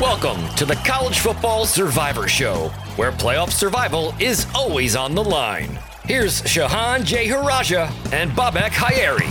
Welcome to the College Football Survivor Show, where playoff survival is always on the line. Here's Shehan Jeyarajah and Bobak Ha'Eri.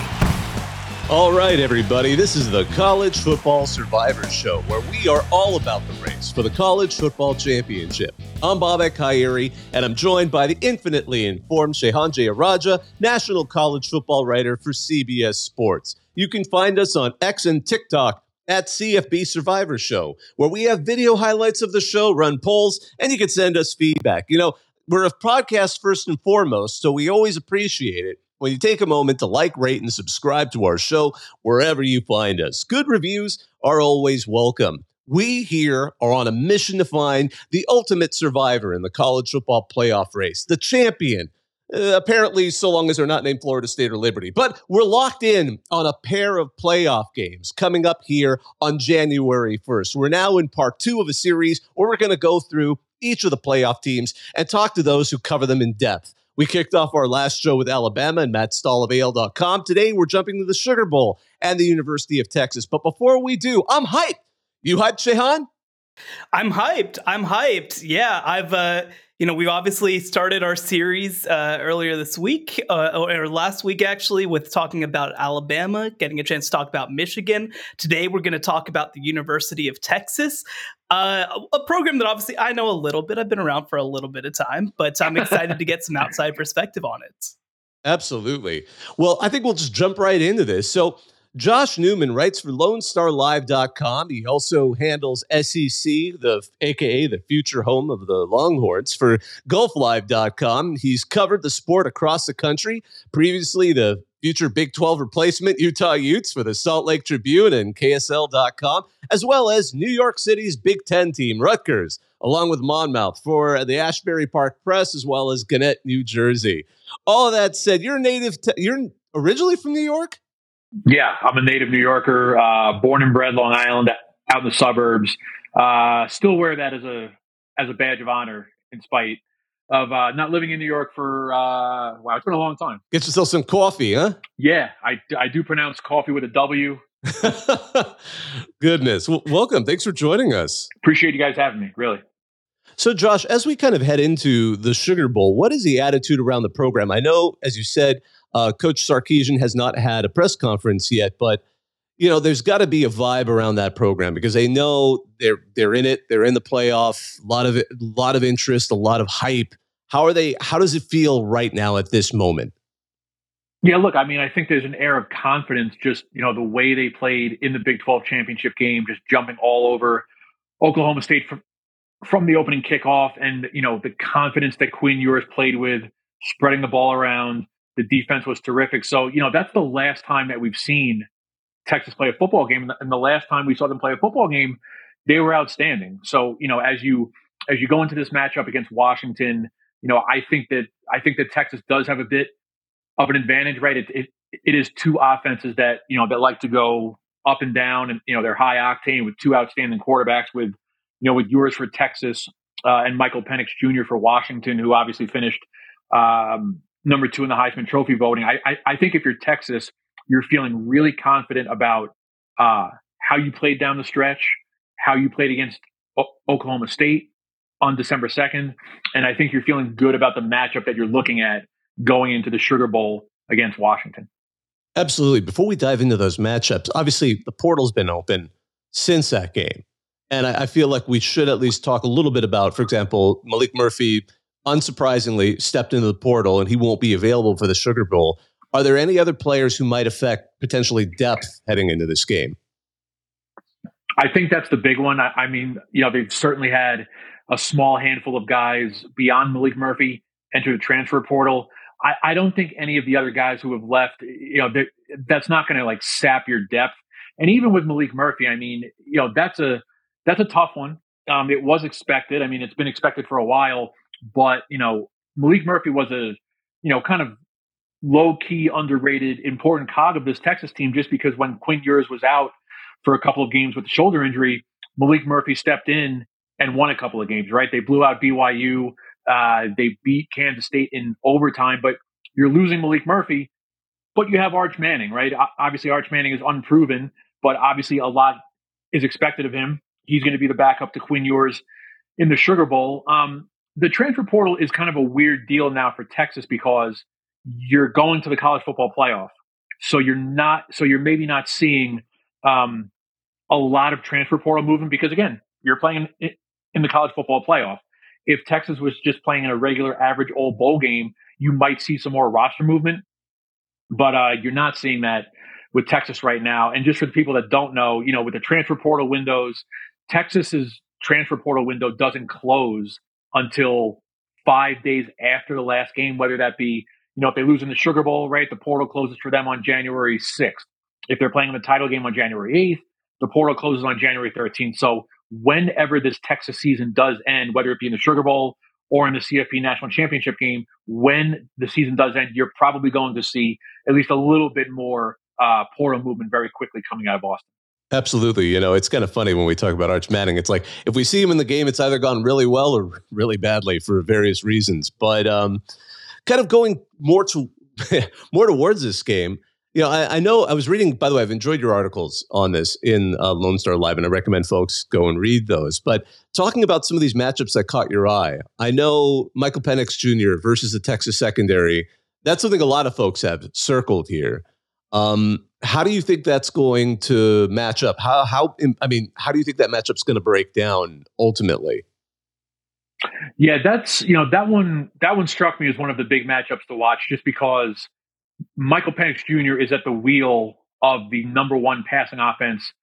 All right, everybody, this is the College Football Survivor Show, where we are all about the race for the College Football Championship. I'm Bobak Ha'Eri, and I'm joined by the infinitely informed Shehan Jeyarajah, national college football writer for CBS Sports. You can find us on X and TikTok at CFB Survivor Show, where we have video highlights of the show, run polls, and you can send us feedback. You know, we're a podcast first and foremost, so we always appreciate it when you take a moment to like, rate, and subscribe to our show wherever you find us. Good reviews are always welcome. We here are on a mission to find the ultimate survivor in the college football playoff race, the champion uh, apparently, so long as they're not named Florida State or Liberty. But we're locked in on a pair of playoff games coming up here on January 1st. We're now in part two of a series where we're going to go through each of the playoff teams and talk to those who cover them in depth. We kicked off our last show with Alabama and Matt Stoll of AL.com. Today, we're jumping to the Sugar Bowl and the University of Texas. But before we do, I'm hyped. You hyped, Shehan? I'm hyped. I'm hyped. Yeah, I've. Uh you know, we've obviously started our series uh, earlier this week, uh, or last week actually, with talking about Alabama, getting a chance to talk about Michigan. Today, we're going to talk about the University of Texas, uh, a program that obviously I know a little bit. I've been around for a little bit of time, but I'm excited to get some outside perspective on it. Absolutely. Well, I think we'll just jump right into this. So, Josh Newman writes for LoneStarLive.com. He also handles SEC, the aka the future home of the Longhorns, for GulfLive.com. He's covered the sport across the country. Previously, the future Big 12 replacement Utah Utes for the Salt Lake Tribune and KSL.com, as well as New York City's Big Ten team, Rutgers, along with Monmouth for the Asbury Park Press, as well as Gannett, New Jersey. All that said, you're native. Te- you're originally from New York. Yeah, I'm a native New Yorker, uh, born and bred Long Island, out in the suburbs. Uh, still wear that as a as a badge of honor, in spite of uh, not living in New York for uh, wow, it's been a long time. Get yourself some coffee, huh? Yeah, I I do pronounce coffee with a W. Goodness, well, welcome. Thanks for joining us. Appreciate you guys having me. Really. So, Josh, as we kind of head into the Sugar Bowl, what is the attitude around the program? I know, as you said, uh, Coach Sarkisian has not had a press conference yet, but you know, there's got to be a vibe around that program because they know they're they're in it, they're in the playoff, a lot of a lot of interest, a lot of hype. How are they? How does it feel right now at this moment? Yeah, look, I mean, I think there's an air of confidence, just you know, the way they played in the Big 12 championship game, just jumping all over Oklahoma State from, from the opening kickoff, and you know, the confidence that Quinn Ewers played with, spreading the ball around. The defense was terrific. So, you know, that's the last time that we've seen Texas play a football game. And the last time we saw them play a football game, they were outstanding. So, you know, as you as you go into this matchup against Washington, you know, I think that I think that Texas does have a bit of an advantage, right? It it, it is two offenses that you know that like to go up and down, and you know they're high octane with two outstanding quarterbacks with you know with Ewers for Texas uh, and Michael Penix Jr. for Washington, who obviously finished um, number two in the Heisman Trophy voting. I, I, I think if you're Texas, you're feeling really confident about uh, how you played down the stretch, how you played against o- Oklahoma State on December 2nd. And I think you're feeling good about the matchup that you're looking at going into the Sugar Bowl against Washington. Absolutely. Before we dive into those matchups, obviously the portal's been open since that game. And I, I feel like we should at least talk a little bit about, for example, Malik Murphy unsurprisingly, stepped into the portal and he won't be available for the Sugar Bowl. Are there any other players who might affect potentially depth heading into this game? I think that's the big one. I, I mean, you know, they've certainly had a small handful of guys beyond Malik Murphy enter the transfer portal. I, I don't think any of the other guys who have left, you know, that's not going to like sap your depth. And even with Malik Murphy, I mean, you know, that's a that's a tough one. Um, it was expected. I mean, it's been expected for a while, but you know, Malik Murphy was a you know kind of low key, underrated, important cog of this Texas team just because when Quinn Ewers was out for a couple of games with the shoulder injury, Malik Murphy stepped in and won a couple of games, right? They blew out BYU. Uh, they beat Kansas State in overtime, but you're losing Malik Murphy, but you have Arch Manning, right? Obviously, Arch Manning is unproven, but obviously a lot is expected of him. He's going to be the backup to Quinn Ewers in the Sugar Bowl. Um, the transfer portal is kind of a weird deal now for Texas because you're going to the college football playoff. So you're not, so you're maybe not seeing um, a lot of transfer portal movement because again, you're playing in, the college football playoff. If Texas was just playing in a regular average old bowl game, you might see some more roster movement, but uh, you're not seeing that with Texas right now. And just for the people that don't know, you know, with the transfer portal windows, Texas's transfer portal window doesn't close until five days after the last game, whether that be you know, if they lose in the Sugar Bowl, right, the portal closes for them on January 6th. If they're playing in the title game on January 8th, the portal closes on January 13th. So whenever this Texas season does end, whether it be in the Sugar Bowl or in the CFP National Championship game, when the season does end, you're probably going to see at least a little bit more uh, portal movement very quickly coming out of Boston. Absolutely. You know, it's kind of funny when we talk about Arch Manning. It's like if we see him in the game, it's either gone really well or really badly for various reasons. But um, kind of going more to more towards this game. You know, I, I, know I was reading. By the way, I've enjoyed your articles on this in uh, Lone Star Live, and I recommend folks go and read those. But talking about some of these matchups that caught your eye, I know Michael Penix Jr. versus the Texas secondary. That's something a lot of folks have circled here. Um, how do you think that's going to match up? How how I mean, how do you think that matchup's going to break down ultimately? Yeah, that's you know that one that one struck me as one of the big matchups to watch, just because Michael Penix Jr. is at the wheel of the number one passing offense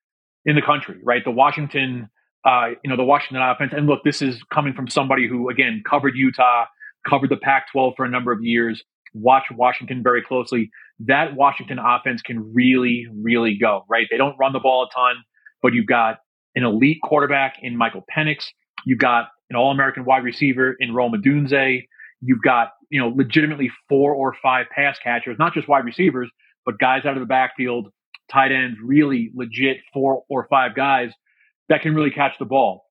in the country, right? The Washington, uh, you know, the Washington offense. And look, this is coming from somebody who again covered Utah, covered the Pac-12 for a number of years, watched Washington very closely. That Washington offense can really, really go, right? They don't run the ball a ton, but you've got an elite quarterback in Michael Penix. You've got an All American wide receiver in Rome Odunze. You've got, you know, legitimately four or five pass catchers, not just wide receivers, but guys out of the backfield, tight ends, really legit four or five guys that can really catch the ball.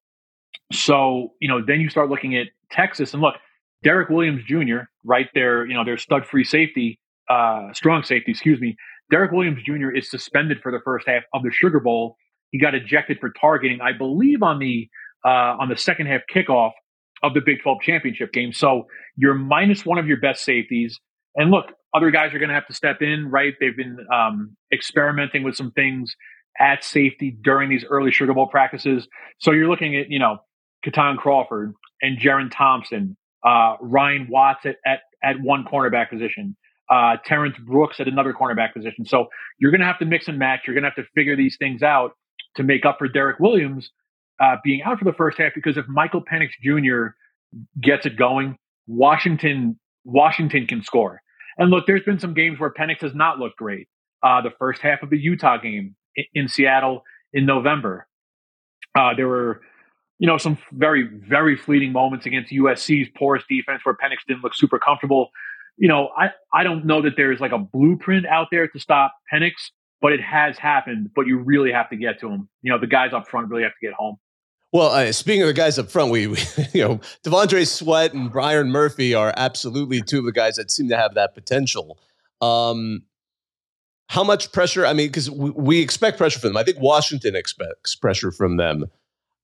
So, you know, then you start looking at Texas and look, Derek Williams Jr., right there, you know, their stud free safety, uh, strong safety, excuse me. Derek Williams Jr. is suspended for the first half of the Sugar Bowl. He got ejected for targeting, I believe, on the uh, on the second half kickoff of the Big 12 championship game. So you're minus one of your best safeties. And look, other guys are going to have to step in, right? They've been um, experimenting with some things at safety during these early Sugar Bowl practices. So you're looking at, you know, Kitan Crawford and Jerrin Thompson, uh, Ryan Watts at, at, at one cornerback position, uh, Terrence Brooks at another cornerback position. So you're going to have to mix and match. You're going to have to figure these things out to make up for Derek Williams, uh, being out for the first half because if Michael Penix Jr. gets it going, Washington Washington can score. And look, there's been some games where Penix has not looked great. Uh, the first half of the Utah game in, in Seattle in November, uh, there were you know some very very fleeting moments against USC's porous defense where Penix didn't look super comfortable. You know, I I don't know that there's like a blueprint out there to stop Penix, but it has happened. But you really have to get to him. You know, the guys up front really have to get home. Well, uh, speaking of the guys up front, we, we, you know T'Vondre Sweat and Byron Murphy are absolutely two of the guys that seem to have that potential. Um, how much pressure? I mean, because we, we, expect pressure from them. I think Washington expects pressure from them.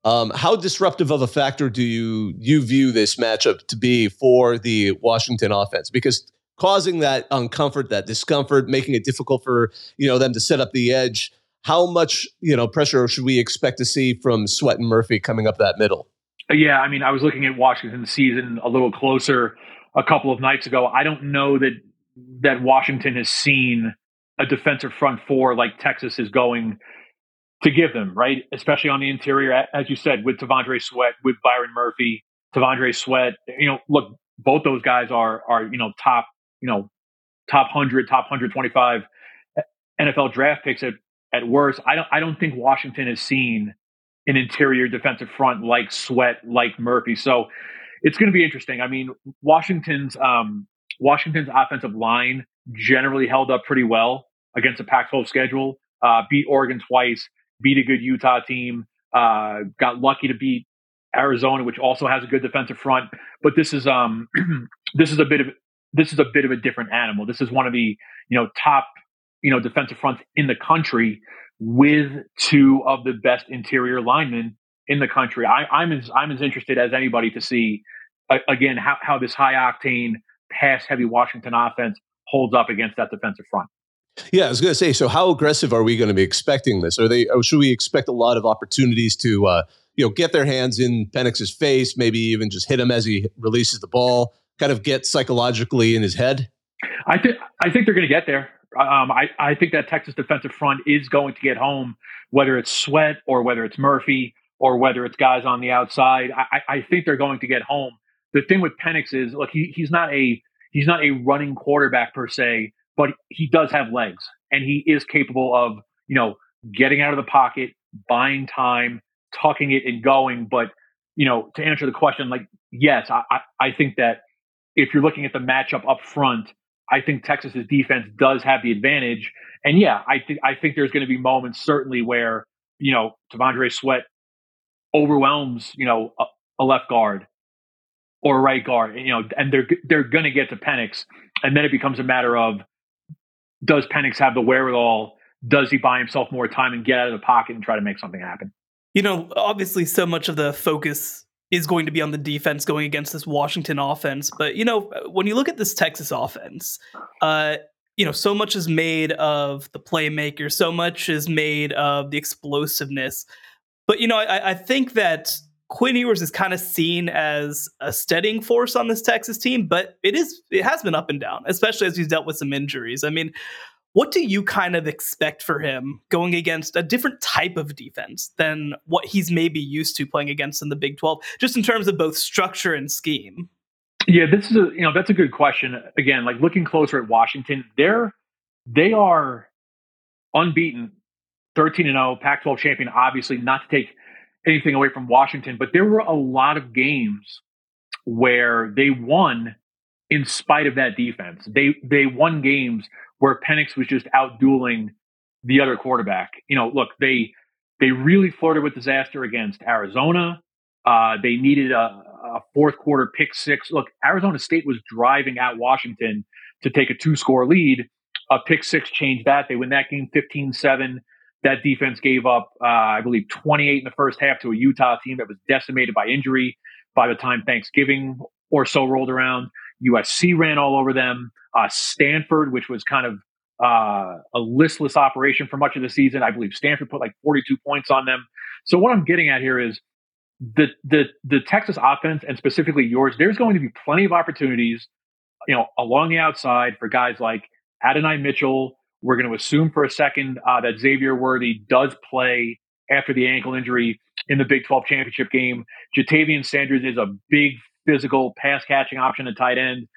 Um, how disruptive of a factor do you you view this matchup to be for the Washington offense? Because causing that uncomfort, that discomfort, making it difficult for you know them to set up the edge how much you know pressure should we expect to see from Sweat and Murphy coming up that middle? Yeah, I mean, I was looking at Washington's season a little closer a couple of nights ago. I don't know that that Washington has seen a defensive front four like Texas is going to give them, right? Especially on the interior, as you said, with T'Vondre Sweat, with Byron Murphy, T'Vondre Sweat. You know, look, both those guys are are you know top you know top hundred, top hundred twenty five NFL draft picks at at worst. I don't I don't think Washington has seen an interior defensive front like Sweat, like Murphy. So it's going to be interesting. I mean, Washington's um, Washington's offensive line generally held up pretty well against a Pac-12 schedule. Uh, beat Oregon twice, beat a good Utah team, uh, got lucky to beat Arizona, which also has a good defensive front. But this is um, this is a bit of this is a bit of a different animal. This is one of the you know top you know defensive fronts in the country with two of the best interior linemen in the country. I, am as I'm as interested as anybody to see uh, again how, how this high octane pass heavy Washington offense holds up against that defensive front. Yeah, I was going to say. So, how aggressive are we going to be expecting this? Are they? Should we expect a lot of opportunities to, uh, you know, get their hands in Penix's face? Maybe even just hit him as he releases the ball. Kind of get psychologically in his head. I think I think they're going to get there. Um, I I think that Texas defensive front is going to get home, whether it's Sweat or whether it's Murphy or whether it's guys on the outside. I, I think they're going to get home. The thing with Penix is, look, he, he's not a he's not a running quarterback per se, but he does have legs and he is capable of, you know, getting out of the pocket, buying time, tucking it and going. But, you know, to answer the question, like, yes, I, I, I think that if you're looking at the matchup up front, I think Texas's defense does have the advantage. And yeah, I think I think there's going to be moments certainly where, you know, T'Vondre Sweat overwhelms, you know, a, a left guard or a right guard, you know, and they're they're going to get to Penix, and then it becomes a matter of does Penix have the wherewithal? Does he buy himself more time and get out of the pocket and try to make something happen? You know, obviously, so much of the focus is going to be on the defense going against this Washington offense. But you know, when you look at this Texas offense, uh, you know, so much is made of the playmaker, so much is made of the explosiveness. But you know, I, I think that Quinn Ewers is kind of seen as a steadying force on this Texas team, but it is it has been up and down, especially as he's dealt with some injuries. I mean, what do you kind of expect for him going against a different type of defense than what he's maybe used to playing against in the Big 12, just in terms of both structure and scheme? Yeah, this is a you know that's a good question. Again, like looking closer at Washington, they're they are unbeaten 13 and 0, Pac 12 champion, obviously, not to take anything away from Washington, but there were a lot of games where they won in spite of that defense. They they won games where Penix was just out dueling the other quarterback. You know, look, they they really flirted with disaster against Arizona. Uh, they needed a, a fourth quarter pick six. Look, Arizona State was driving at Washington to take a two score lead. A pick six changed that. They win that game 15 7. That defense gave up, uh, I believe, 28 in the first half to a Utah team that was decimated by injury by the time Thanksgiving or so rolled around. USC ran all over them. Uh, Stanford, which was kind of uh, a listless operation for much of the season, I believe Stanford put like 42 points on them. So what I'm getting at here is the the the Texas offense and specifically Ewers. There's going to be plenty of opportunities, you know, along the outside for guys like Adonai Mitchell, we're going to assume for a second uh, that Xavier Worthy does play after the ankle injury in the Big 12 championship game. Ja'Tavion Sanders is a big physical pass catching option at tight end.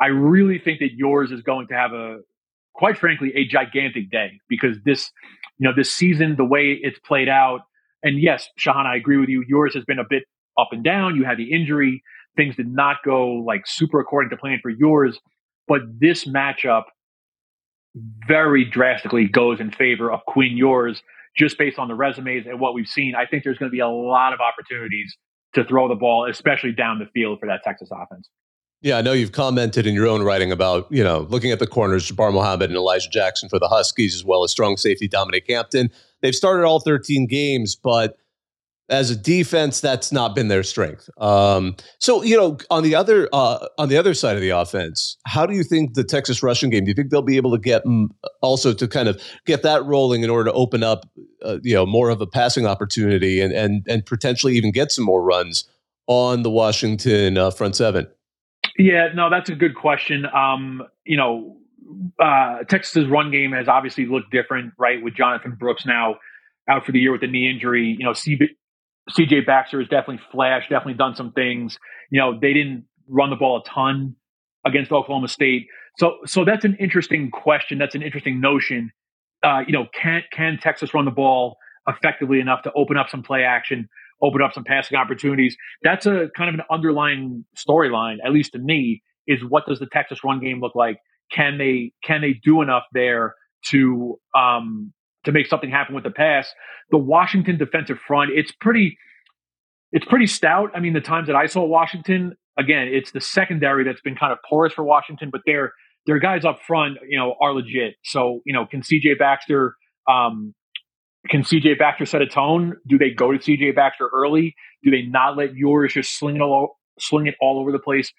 I really think that Ewers is going to have a, quite frankly, a gigantic day because this, you know, this season, the way it's played out, and yes, Shehan, I agree with you. Ewers has been a bit up and down. You had the injury. Things did not go like super according to plan for Ewers. But this matchup very drastically goes in favor of Quinn Ewers just based on the resumes and what we've seen. I think there's going to be a lot of opportunities to throw the ball, especially down the field for that Texas offense. Yeah, I know you've commented in your own writing about, you know, looking at the corners, Jabbar Muhammad and Elijah Jackson for the Huskies, as well as strong safety Dominic Hampton. They've started all 13 games, but as a defense, that's not been their strength. Um, so, you know, on the other uh, on the other side of the offense, how do you think the Texas rushing game? Do you think they'll be able to get mm, also to kind of get that rolling in order to open up, uh, you know, more of a passing opportunity and and and potentially even get some more runs on the Washington uh, front seven? Yeah, no, that's a good question. Um, you know, uh, Texas's run game has obviously looked different, right? With Jonathan Brooks now out for the year with a knee injury. You know, CJ Baxter has definitely flashed, definitely done some things. You know, they didn't run the ball a ton against Oklahoma State. So, so that's an interesting question. That's an interesting notion. uh, you know, can can Texas run the ball effectively enough to open up some play action, open up some passing opportunities? That's a kind of an underlying storyline, at least to me, is what does the Texas run game look like? Can they can they do enough there to um, to make something happen with the pass? The Washington defensive front, it's pretty it's pretty stout. I mean, the times that I saw Washington, again, it's the secondary that's been kind of porous for Washington, but their their guys up front, you know, are legit. So, you know, can CJ Baxter um, can CJ Baxter set a tone? Do they go to CJ Baxter early? Do they not let Ewers just sling it all sling it all over the place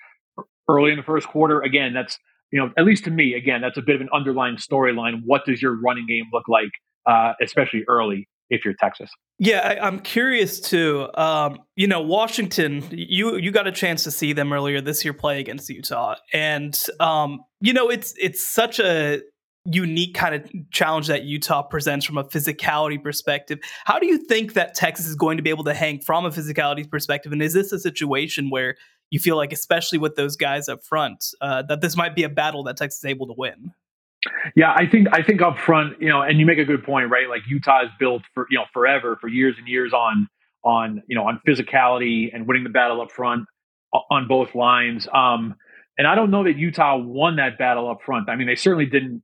early in the first quarter? Again, that's you know, at least to me, again, that's a bit of an underlying storyline. What does your running game look like, uh, especially early if you're Texas? Yeah, I, am curious too. Um, you know, Washington, you you got a chance to see them earlier this year play against Utah, and um, you know, it's it's such a unique kind of challenge that Utah presents from a physicality perspective. How do you think that Texas is going to be able to hang from a physicality perspective? And is this a situation where you feel like, especially with those guys up front, uh, that this might be a battle that Texas is able to win? Yeah, I think I think up front, you know, and you make a good point, right? Like Utah is built for you know forever, for years and years on on you know on physicality and winning the battle up front on both lines. Um, and I don't know that Utah won that battle up front. I mean, they certainly didn't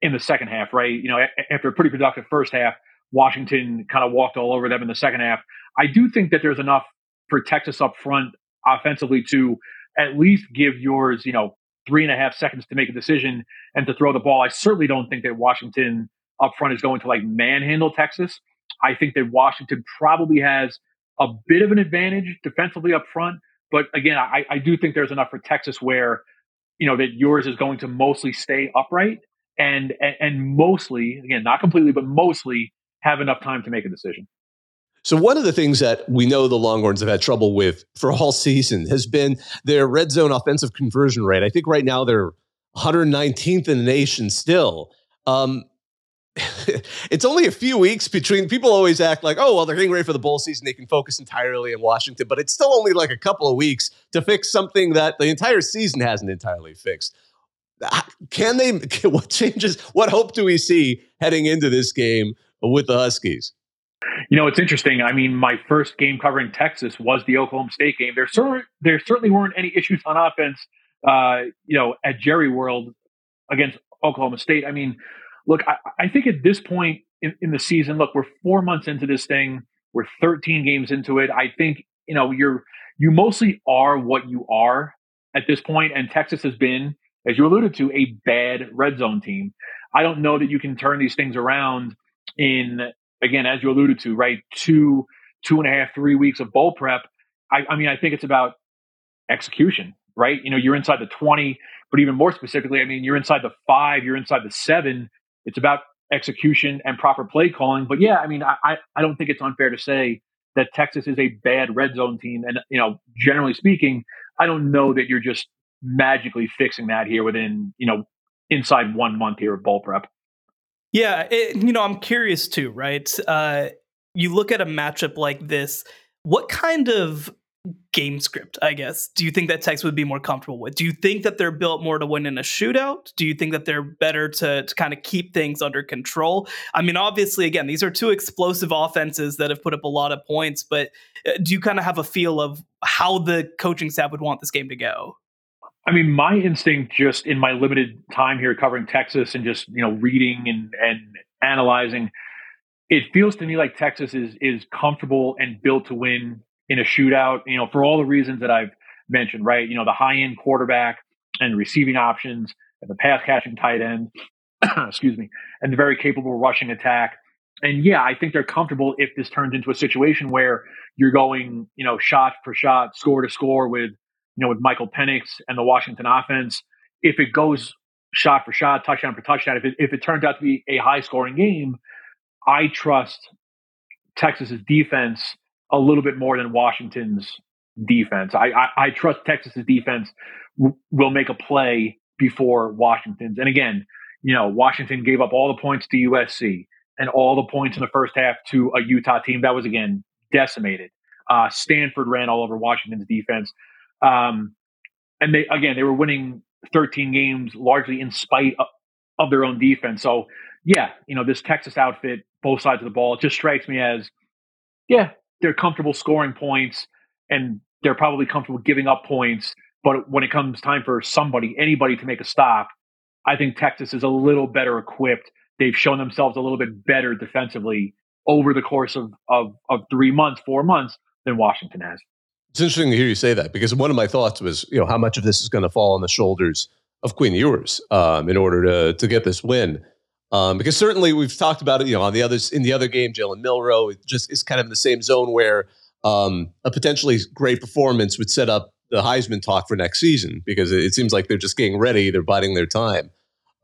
in the second half, right? You know, after a pretty productive first half, Washington kind of walked all over them in the second half. I do think that there's enough for Texas up front offensively to at least give Ewers, you know, three and a half seconds to make a decision and to throw the ball. I certainly don't think that Washington up front is going to like manhandle Texas. I think that Washington probably has a bit of an advantage defensively up front. But again, I, I do think there's enough for Texas where, you know, that Ewers is going to mostly stay upright and, and, and mostly, again, not completely, but mostly have enough time to make a decision. So one of the things that we know the Longhorns have had trouble with for all season has been their red zone offensive conversion rate. I think right now they're 119th in the nation still. Um, it's only a few weeks between people always act like, oh, well, they're getting ready for the bowl season. They can focus entirely in Washington, but it's still only like a couple of weeks to fix something that the entire season hasn't entirely fixed. Can they, what changes, what hope do we see heading into this game with the Huskies? You know, it's interesting. I mean, my first game covering Texas was the Oklahoma State game. There, cer- there certainly weren't any issues on offense, uh, you know, at Jerry World against Oklahoma State. I mean, look, I, I think at this point in, in, the season, look, we're four months into this thing. We're 13 games into it. I think, you know, you're, you mostly are what you are at this point, And Texas has been, as you alluded to, a bad red zone team. I don't know that you can turn these things around in again, as you alluded to, right, two, two and a half, three weeks of bowl prep. I, I mean, I think it's about execution, right? You know, you're inside the 20, but even more specifically, I mean, you're inside the five, you're inside the seven. It's about execution and proper play calling. But yeah, I mean, I, I don't think it's unfair to say that Texas is a bad red zone team. And, you know, generally speaking, I don't know that you're just magically fixing that here within, you know, inside one month here of bowl prep. Yeah, it, you know, I'm curious too, right? Uh, you look at a matchup like this, what kind of game script, I guess, do you think that Texas would be more comfortable with? Do you think that they're built more to win in a shootout? Do you think that they're better to, to kind of keep things under control? I mean, obviously, again, these are two explosive offenses that have put up a lot of points, but uh, do you kind of have a feel of how the coaching staff would want this game to go? I mean, my instinct just in my limited time here covering Texas and just, you know, reading and, and analyzing, it feels to me like Texas is is comfortable and built to win in a shootout, you know, for all the reasons that I've mentioned, right? You know, the high end quarterback and receiving options and the pass catching tight end, excuse me, and the very capable rushing attack. And yeah, I think they're comfortable if this turns into a situation where you're going, you know, shot for shot, score to score with you know, with Michael Penix and the Washington offense, if it goes shot for shot, touchdown for touchdown, if it, if it turns out to be a high scoring game, I trust Texas's defense a little bit more than Washington's defense. I, I, I trust Texas's defense w- will make a play before Washington's. And again, you know, Washington gave up all the points to USC and all the points in the first half to a Utah team that was again decimated. Uh, Stanford ran all over Washington's defense. Um, and they again they were winning 13 games largely in spite of, of, their own defense. So yeah, you know, this Texas outfit, both sides of the ball, it just strikes me as, yeah, they're comfortable scoring points and they're probably comfortable giving up points. But when it comes time for somebody, anybody to make a stop, I think Texas is a little better equipped. They've shown themselves a little bit better defensively over the course of, of, of three months, four months than Washington has. It's interesting to hear you say that because one of my thoughts was, you know, how much of this is going to fall on the shoulders of Quinn Ewers um, in order to to get this win. Um, because certainly we've talked about it, you know, on the others in the other game, Jalen Milroe it just is kind of in the same zone where um, a potentially great performance would set up the Heisman talk for next season because it, it seems like they're just getting ready, they're biding their time.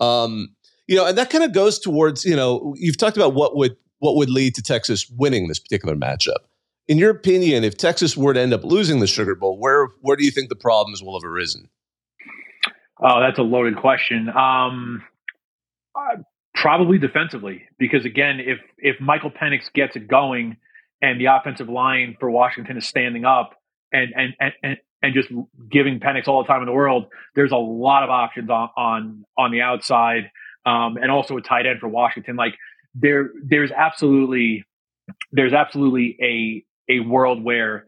Um, you know, and that kind of goes towards, you know, you've talked about what would what would lead to Texas winning this particular matchup. In your opinion, if Texas were to end up losing the Sugar Bowl, where where do you think the problems will have arisen? Oh, that's a loaded question. Um, Probably defensively, because again, if if Michael Penix gets it going and the offensive line for Washington is standing up and and and and just giving Penix all the time in the world, there's a lot of options on on, on the outside, um, and also a tight end for Washington. Like there, there's absolutely there's absolutely a a world where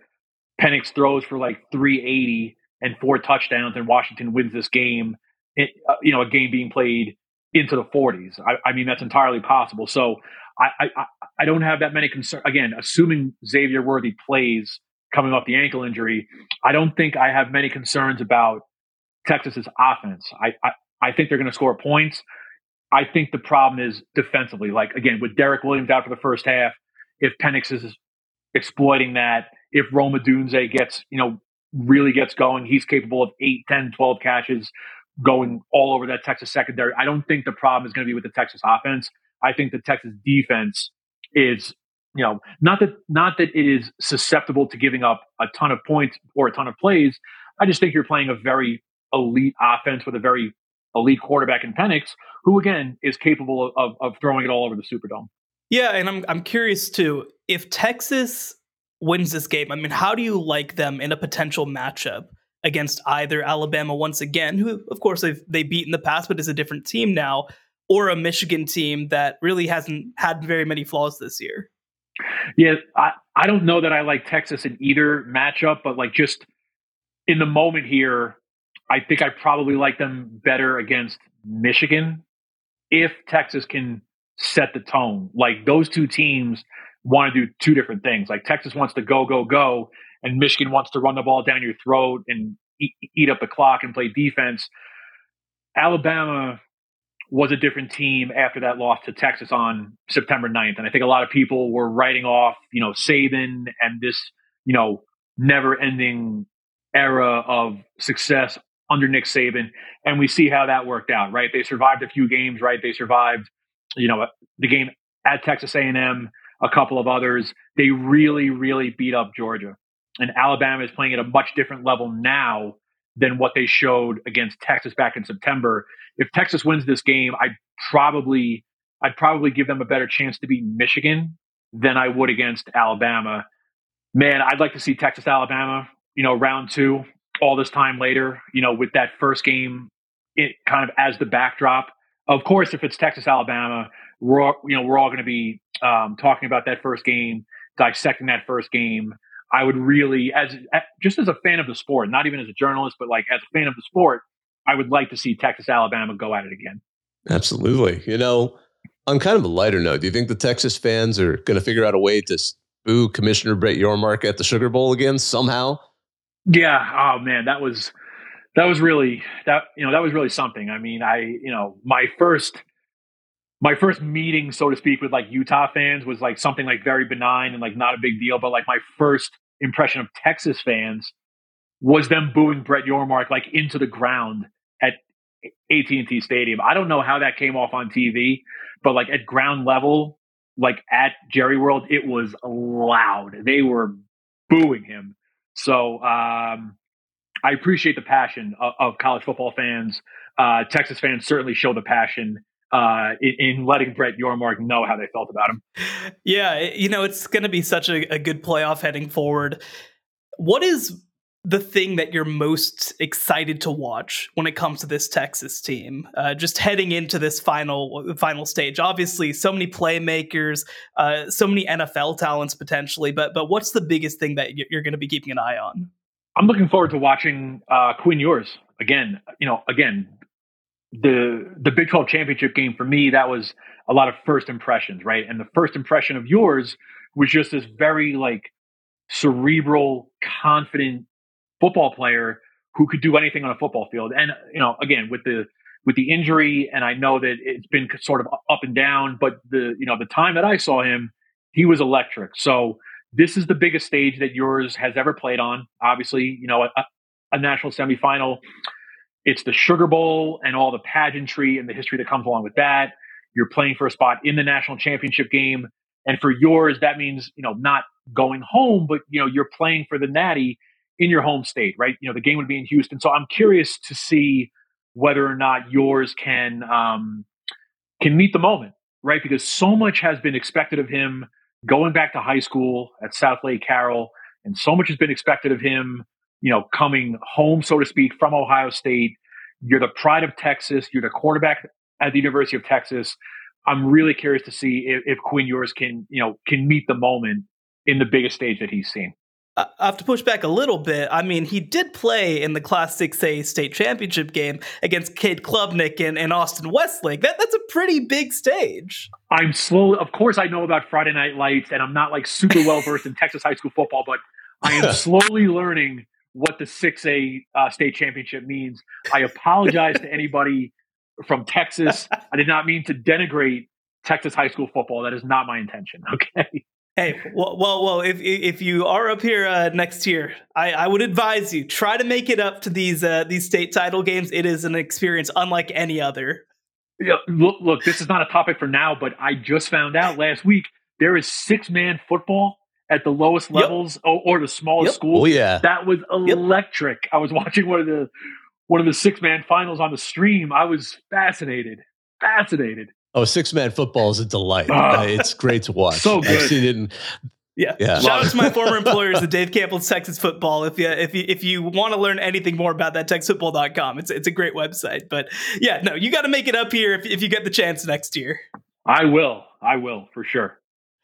Penix throws for like 380 and four touchdowns, and Washington wins this game. It, uh, you know, a game being played into the 40s. I, I mean, that's entirely possible. So I, I, I don't have that many concerns. Again, assuming Xavier Worthy plays coming off the ankle injury, I don't think I have many concerns about Texas's offense. I, I, I think they're going to score points. I think the problem is defensively. Like, again, with Derek Williams out for the first half, if Penix is exploiting that, if Rome Odunze gets, you know, really gets going, he's capable of 8, 10, 12 catches going all over that Texas secondary. I don't think the problem is going to be with the Texas offense. I think the Texas defense is, you know, not that not that it is susceptible to giving up a ton of points or a ton of plays. I just think you're playing a very elite offense with a very elite quarterback in Penix, who again is capable of, of throwing it all over the Superdome. Yeah, and I'm I'm curious too if Texas wins this game. I mean, how do you like them in a potential matchup? against either Alabama once again, who of course they beat in the past, but is a different team now, or a Michigan team that really hasn't had very many flaws this year. Yeah, I, I don't know that I like Texas in either matchup, but like just in the moment here, I think I probably like them better against Michigan if Texas can set the tone. Like those two teams want to do two different things. Like Texas wants to go, go, go, and Michigan wants to run the ball down your throat and eat, eat up the clock and play defense. Alabama was a different team after that loss to Texas on September 9th. And I think a lot of people were writing off, you know, Saban and this, you know, never ending era of success under Nick Saban. And we see how that worked out, right? They survived a few games, right? They survived, you know, the game at Texas A&M, a couple of others. They really, really beat up Georgia and Alabama is playing at a much different level now than what they showed against Texas back in September. If Texas wins this game, I'd probably I'd probably give them a better chance to beat Michigan than I would against Alabama. Man, I'd like to see Texas Alabama, you know, round 2 all this time later, you know, with that first game it kind of as the backdrop. Of course, if it's Texas Alabama, we're all, you know, we're all going to be um, talking about that first game, dissecting that first game. I would really, as just as a fan of the sport, not even as a journalist, but like as a fan of the sport, I would like to see Texas Alabama go at it again. Absolutely. You know, on kind of a lighter note, do you think the Texas fans are going to figure out a way to boo Commissioner Brett Yormark at the Sugar Bowl again somehow? Yeah. Oh man, that was that was really that you know that was really something. I mean, I you know my first my first meeting, so to speak, with like Utah fans was like something like very benign and like not a big deal. But like my first impression of Texas fans was them booing Brett Yormark like into the ground at AT&T Stadium. I don't know how that came off on TV, but like at ground level, like at Jerry World, it was loud. They were booing him. So um, I appreciate the passion of, of college football fans. Uh, Texas fans certainly show the passion uh, in, in, letting Brett Yormark know how they felt about him. Yeah, you know, it's going to be such a, a, good playoff heading forward. What is the thing that you're most excited to watch when it comes to this Texas team? Uh, just heading into this final final stage. Obviously, so many playmakers, uh, so many NFL talents potentially. But but what's the biggest thing that you're going to be keeping an eye on? I'm looking forward to watching uh, Quinn Ewers again. You know, again, the the Big 12 championship game for me that was a lot of first impressions, right? And the first impression of Ewers was just this very like cerebral, confident football player who could do anything on a football field. And you know, again, with the with the injury, and I know that it's been sort of up and down, but the you know the time that I saw him, he was electric. So this is the biggest stage that Ewers has ever played on. Obviously, you know, a, a national semifinal. It's the Sugar Bowl and all the pageantry and the history that comes along with that. You're playing for a spot in the national championship game. And for Ewers, that means, you know, not going home, but, you know, you're playing for the Natty in your home state, right? You know, the game would be in Houston. So I'm curious to see whether or not Ewers can, um, can meet the moment, right? Because so much has been expected of him going back to high school at South Lake Carroll, and so much has been expected of him, you know, coming home, so to speak, from Ohio State. You're the pride of Texas. You're the quarterback at the University of Texas. I'm really curious to see if, if Quinn Ewers can, you know, can meet the moment in the biggest stage that he's seen. I have to push back a little bit. I mean, he did play in the Class 6A state championship game against Cade Klubnik and, and Austin Westlake. That, that's a pretty big stage. I'm slow. Of course, I know about Friday Night Lights, and I'm not like super well versed in Texas high school football, but I am slowly learning what the 6A uh, state championship means. I apologize to anybody from Texas. I did not mean to denigrate Texas high school football. That is not my intention. Okay. Hey, well, well, well, if if you are up here uh, next year, I, I would advise you try to make it up to these uh, these state title games. It is an experience unlike any other. Yeah, look, look, this is not a topic for now, but I just found out last week there is six man football at the lowest levels yep. or, or, the smallest yep. school. Oh yeah, that was electric. Yep. I was watching one of the one of the six man finals on the stream. I was fascinated, fascinated. Oh, six man football is a delight. Uh, it's great to watch. So good. I've seen it in, yeah. yeah. Shout out to my former employers at Dave Campbell's Texas Football. If you if you if you want to learn anything more about that, TexasFootball.com. It's it's a great website. But yeah, no, you got to make it up here if, if you get the chance next year. I will. I will for sure.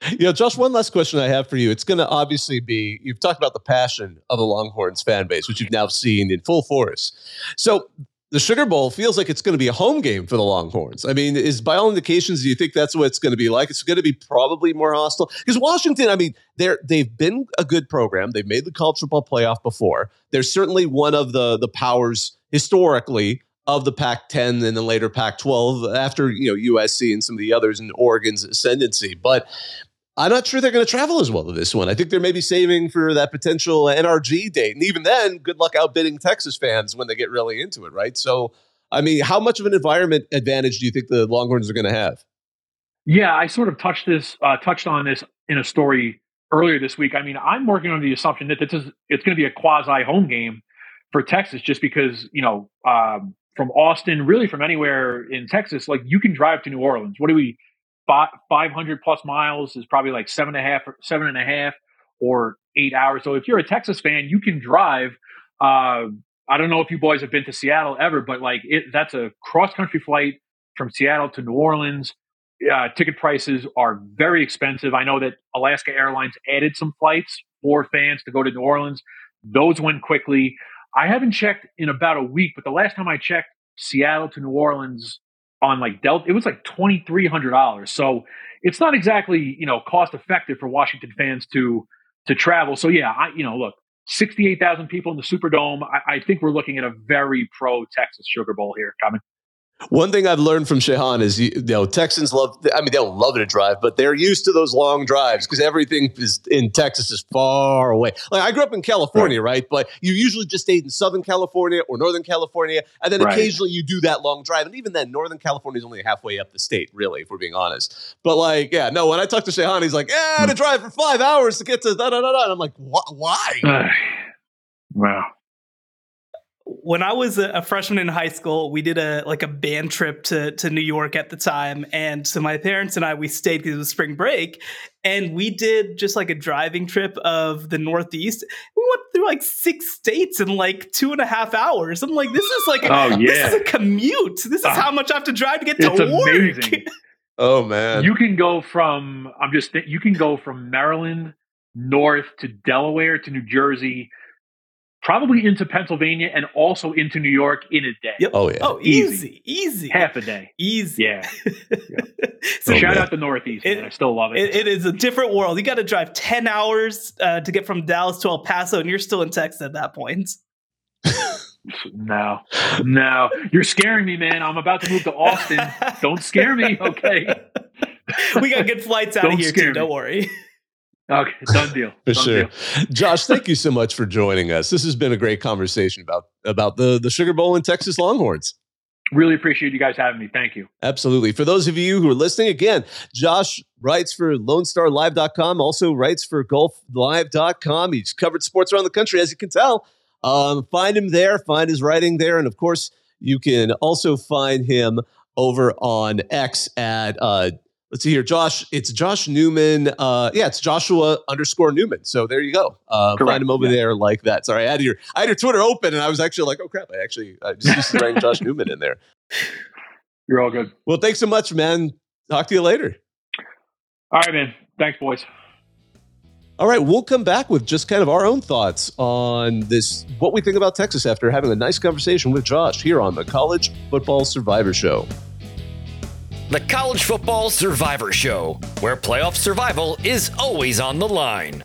You know, Josh, one last question I have for you. It's going to obviously be you've talked about the passion of the Longhorns fan base, which you've now seen in full force. So the Sugar Bowl feels like it's going to be a home game for the Longhorns. I mean, is by all indications, do you think that's what it's going to be like? It's going to be probably more hostile because Washington. I mean, they're they've been a good program. They've made the college football playoff before. They're certainly one of the the powers historically of the Pac-10 and then later Pac-12 after you know USC and some of the others in Oregon's ascendancy. But I'm not sure they're going to travel as well to this one. I think they're maybe saving for that potential NRG date. And even then, good luck outbidding Texas fans when they get really into it, right? So, I mean, how much of an environment advantage do you think the Longhorns are going to have? Yeah, I sort of touched this, uh, touched on this in a story earlier this week. I mean, I'm working on the assumption that this is it's going to be a quasi home game for Texas, just because you know um, from Austin, really from anywhere in Texas, like you can drive to New Orleans. What do we? 500 plus miles is probably like seven and a half, seven and a half or eight hours. So if you're a Texas fan, you can drive. Uh, I don't know if you boys have been to Seattle ever, but like it, that's a cross country flight from Seattle to New Orleans. Uh, ticket prices are very expensive. I know that Alaska Airlines added some flights for fans to go to New Orleans. Those went quickly. I haven't checked in about a week, but the last time I checked, Seattle to New Orleans on like Delta, it was like twenty three hundred dollars. So it's not exactly you know cost effective for Washington fans to to travel. So yeah, I you know look, sixty eight thousand people in the Superdome. I, I think we're looking at a very pro Texas Sugar Bowl here coming. One thing I've learned from Shehan is, you know, Texans love, I mean, they don't love it to drive, but they're used to those long drives because everything is in Texas is far away. Like I grew up in California, right? right? But you usually just stayed in Southern California or Northern California. And then right. occasionally you do that long drive. And even then, Northern California is only halfway up the state, really, if we're being honest. But like, yeah, no, when I talk to Shehan, he's like, yeah, to hmm. drive for five hours to get to da da da da. And I'm like, why? wow. When I was a, freshman in high school, we did a like a band trip to to New York at the time, and so my parents and I we stayed because it was spring break, and we did just like a driving trip of the Northeast. We went through like six states in like two and a half hours. I'm like, this is like, oh, yeah. this is a commute. This is uh, how much I have to drive to get to work. oh man, you can go from I'm just you can go from Maryland north to Delaware to New Jersey probably into Pennsylvania and also into New York in a day. Yep. Oh yeah. Oh, easy, easy. Half a day. Easy. Yeah. yeah. so oh, shout man. out the Northeast. It, I still love it. it. It is a different world. You got to drive ten hours uh, to get from Dallas to El Paso, and you're still in Texas at that point. no, no, you're scaring me, man. I'm about to move to Austin. Don't scare me, okay? we got good flights out of here too. Me. Don't worry. Okay, done deal. For done sure. Deal. Josh, thank you so much for joining us. This has been a great conversation about about the the Sugar Bowl and Texas Longhorns. Really appreciate you guys having me. Thank you. Absolutely. For those of you who are listening, again, Josh writes for LoneStarLive.com, also writes for GulfLive.com. He's covered sports around the country, as you can tell. Um, find him there, find his writing there. And of course, you can also find him over on X at uh, let's see here, Josh. It's Josh Newman. Uh, yeah, it's Joshua underscore Newman. So there you go. Uh, find him over yeah. there like that. Sorry, I had your I had your Twitter open, and I was actually like, oh crap, I actually I just used to write Josh Newman in there. You're all good. Well, thanks so much, man. Talk to you later. All right, man. Thanks, boys. All right, we'll come back with just kind of our own thoughts on this, what we think about Texas after having a nice conversation with Josh here on the College Football Survivor Show the College Football Survivor Show, where playoff survival is always on the line.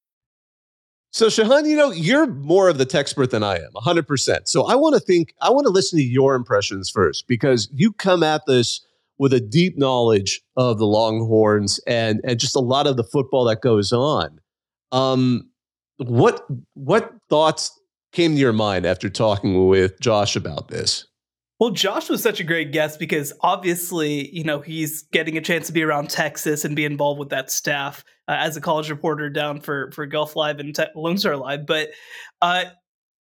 So, Shehan, you know, you're more of the tech expert than I am, 100%. So, I want to think, I want to listen to your impressions first because you come at this with a deep knowledge of the Longhorns and, and just a lot of the football that goes on. Um, what what thoughts came to your mind after talking with Josh about this? Well, Josh was such a great guest because obviously, you know, he's getting a chance to be around Texas and be involved with that staff uh, as a college reporter down for for Gulf Live and Te- Lone Star Live. But uh,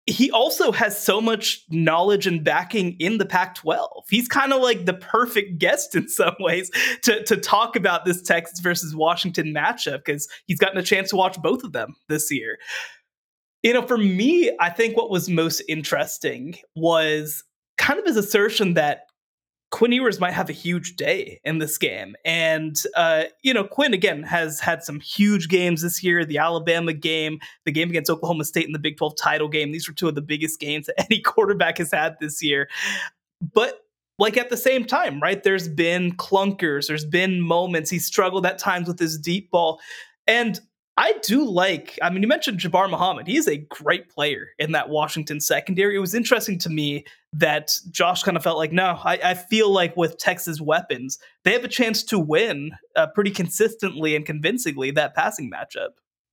he also has so much knowledge and backing in the Pac-12. He's kind of like the perfect guest in some ways to to talk about this Texas versus Washington matchup because he's gotten a chance to watch both of them this year. You know, for me, I think what was most interesting was kind of his assertion that Quinn Ewers might have a huge day in this game. And, uh, you know, Quinn, again, has had some huge games this year the Alabama game, the game against Oklahoma State in the Big 12 title game. These were two of the biggest games that any quarterback has had this year. But, like, at the same time, right, there's been clunkers, there's been moments. He struggled at times with his deep ball. And I do like, I mean, you mentioned Jabbar Muhammad. He is a great player in that Washington secondary. It was interesting to me that Josh kind of felt like, no, I, I feel like with Texas weapons, they have a chance to win uh, pretty consistently and convincingly that passing matchup.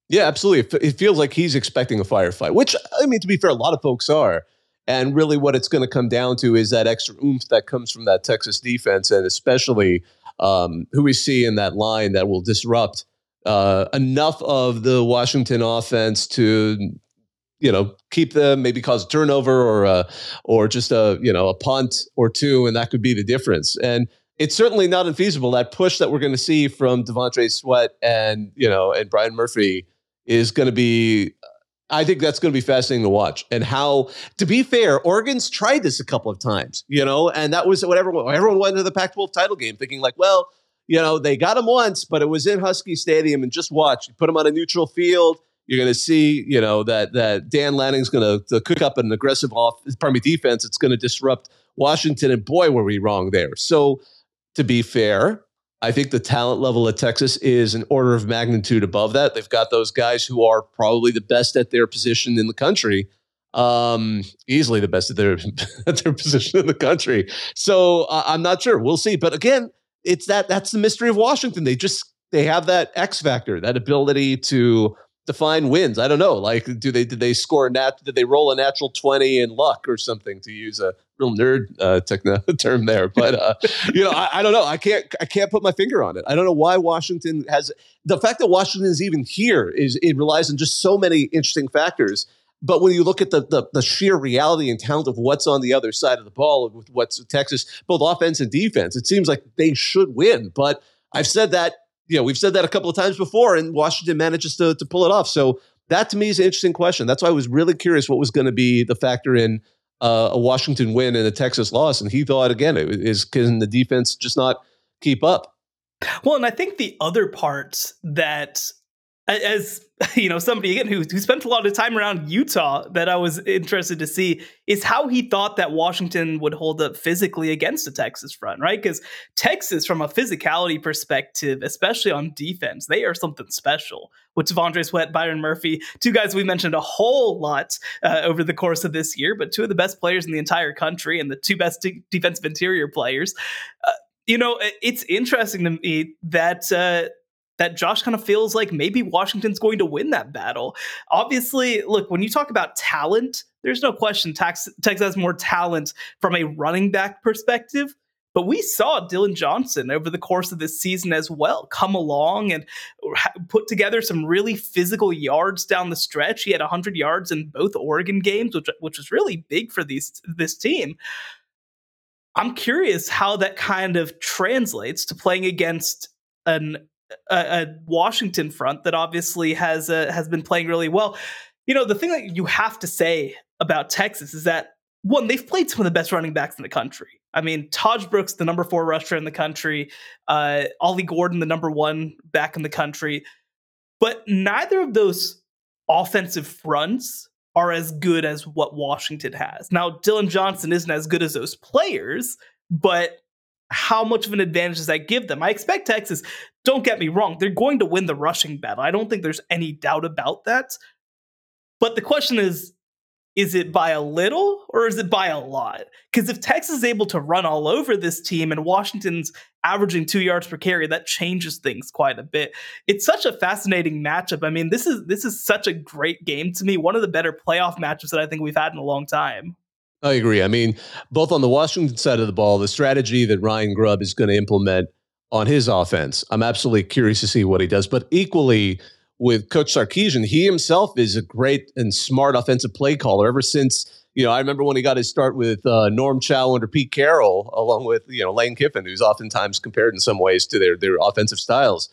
Yeah, absolutely. It feels like he's expecting a firefight, which, I mean, to be fair, a lot of folks are. And really, what it's going to come down to is that extra oomph that comes from that Texas defense, and especially um, who we see in that line that will disrupt uh, enough of the Washington offense to you know keep them maybe cause a turnover or a, or just a you know a punt or two and that could be the difference and it's certainly not infeasible that push that we're going to see from T'Vondre Sweat and you know and Byron Murphy is going to be I think that's going to be fascinating to watch. And how, to be fair, Oregon's tried this a couple of times, you know, and that was whatever everyone went into the Pac-12 title game thinking like, well, you know, they got him once, but it was in Husky Stadium. And just watch, you put him on a neutral field. You're going to see, you know, that that Dan Lanning's going to cook up an aggressive off, pardon me, defense. It's going to disrupt Washington. And boy, were we wrong there. So, to be fair, I think the talent level at Texas is an order of magnitude above that. They've got those guys who are probably the best at their position in the country, um, easily the best at their at their position in the country. So uh, I'm not sure. We'll see. But again, it's that that's the mystery of Washington. They just they have that X factor, that ability to define wins. I don't know. Like, do they did they score a nat? Did they roll a natural twenty in luck or something? To use a real nerd uh, techno- term there, but uh, you know, I, I, don't know. I can't I can't put my finger on it. I don't know why Washington has the fact that Washington is even here is it relies on just so many interesting factors. But when you look at the, the, the sheer reality and talent of what's on the other side of the ball with what's Texas, both offense and defense, it seems like they should win. But I've said that you know, we've said that a couple of times before, and Washington manages to, to pull it off. So that to me is an interesting question. That's why I was really curious what was going to be the factor in uh, a Washington win and a Texas loss. And he thought, again, is can the defense just not keep up? Well, and I think the other part that as you know somebody again who, who spent a lot of time around utah that i was interested to see is how he thought that washington would hold up physically against the texas front right because texas from a physicality perspective especially on defense they are something special with T'Vondre Sweat, Byron Murphy, two guys we mentioned a whole lot uh, over the course of this year, but two of the best players in the entire country and the two best de- defensive interior players. Uh, you know, it's interesting to me that uh, that Josh kind of feels like maybe Washington's going to win that battle. Obviously, look, when you talk about talent, there's no question Texas has more talent from a running back perspective. But we saw Dillon Johnson over the course of this season as well come along and put together some really physical yards down the stretch. He had 100 yards in both Oregon games, which, which was really big for these this team. I'm curious how that kind of translates to playing against an a, a Washington front that obviously has uh, has been playing really well. You know, the thing that you have to say about Texas is that one, they've played some of the best running backs in the country. I mean, Tahj Brooks, the number four rusher in the country, uh, Ollie Gordon, the number one back in the country, but neither of those offensive fronts are as good as what Washington has. Now, Dillon Johnson isn't as good as those players, but how much of an advantage does that give them? I expect Texas, don't get me wrong, they're going to win the rushing battle. I don't think there's any doubt about that. But the question is, is it by a little or is it by a lot? Because if Texas is able to run all over this team and Washington's averaging two yards per carry, that changes things quite a bit. It's such a fascinating matchup. I mean, this is this is such a great game to me. One of the better playoff matchups that I think we've had in a long time. I agree. I mean, both on the Washington side of the ball, the strategy that Ryan Grubb is going to implement on his offense, I'm absolutely curious to see what he does. But equally with Coach Sarkisian, he himself is a great and smart offensive play caller. Ever since you know, I remember when he got his start with uh, Norm Chow under Pete Carroll, along with you know Lane Kiffin, who's oftentimes compared in some ways to their their offensive styles.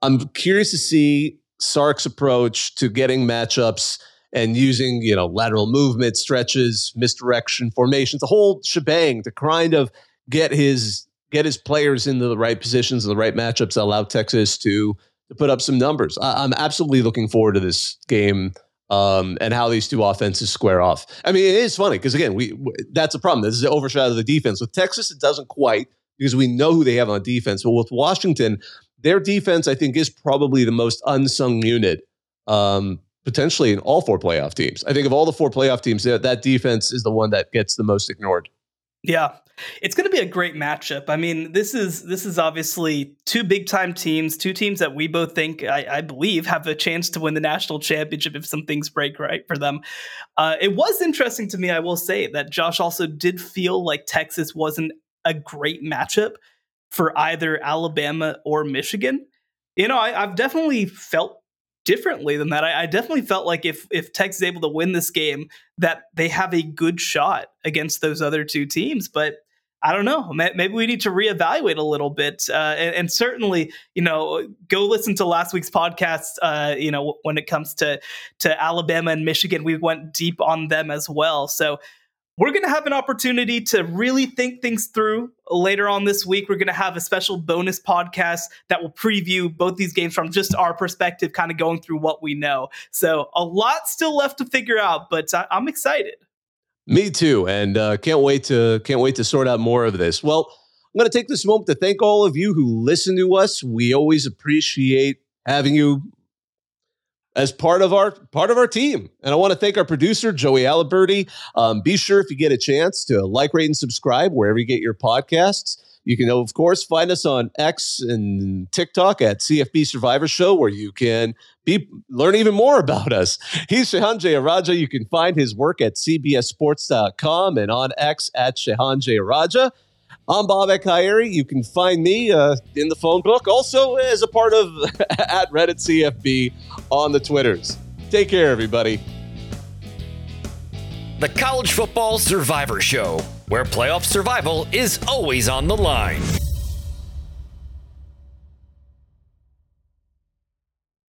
I'm curious to see Sark's approach to getting matchups and using you know lateral movement, stretches, misdirection, formations, the whole shebang to kind of get his get his players into the right positions and the right matchups that allow Texas to to put up some numbers. I, am absolutely looking forward to this game um, and how these two offenses square off. I mean, it is funny because again, we that's a problem. This is the overshadow of the defense. With Texas, it doesn't quite because we know who they have on defense. But with Washington, their defense, I think, is probably the most unsung unit um, potentially in all four playoff teams. I think of all the four playoff teams, that defense is the one that gets the most ignored. Yeah. It's going to be a great matchup. I mean, this is this is obviously two big time teams, two teams that we both think, I, I, believe, have a chance to win the national championship if some things break right for them. Uh, it was interesting to me, I will say, that Josh also did feel like Texas wasn't a great matchup for either Alabama or Michigan. You know, I, I've definitely felt differently than that. I, I, definitely felt like if if is able to win this game, that they have a good shot against those other two teams. But I don't know. Maybe we need to reevaluate a little bit, uh, and, and, certainly, you know, go listen to last week's podcast. Uh, you know, when it comes to to Alabama and Michigan, we went deep on them as well. So we're going to have an opportunity to really think things through later on this week. We're going to have a special bonus podcast that will preview both these games from just our perspective, kind of going through what we know. So, a lot still left to figure out, but I- am excited. Me too, and uh, can't wait to can't wait to sort out more of this. Well, I'm going to take this moment to thank all of you who listen to us. We always appreciate having you as part of our part of our team. And I want to thank our producer Joey Aliberti. Um, be sure if you get a chance to like, rate, and subscribe wherever you get your podcasts. You can, of course, find us on X and TikTok at CFB Survivor Show, where you can be learn even more about us. He's Shehan Jeyarajah. You can find his work at CBSSports.com and on X at Shehan Jeyarajah. I'm Bobak Ha'Eri. You can find me uh, in the phone book, also as a part of at Reddit CFB on the Twitters. Take care, everybody. The College Football Survivor Show, where playoff survival is always on the line.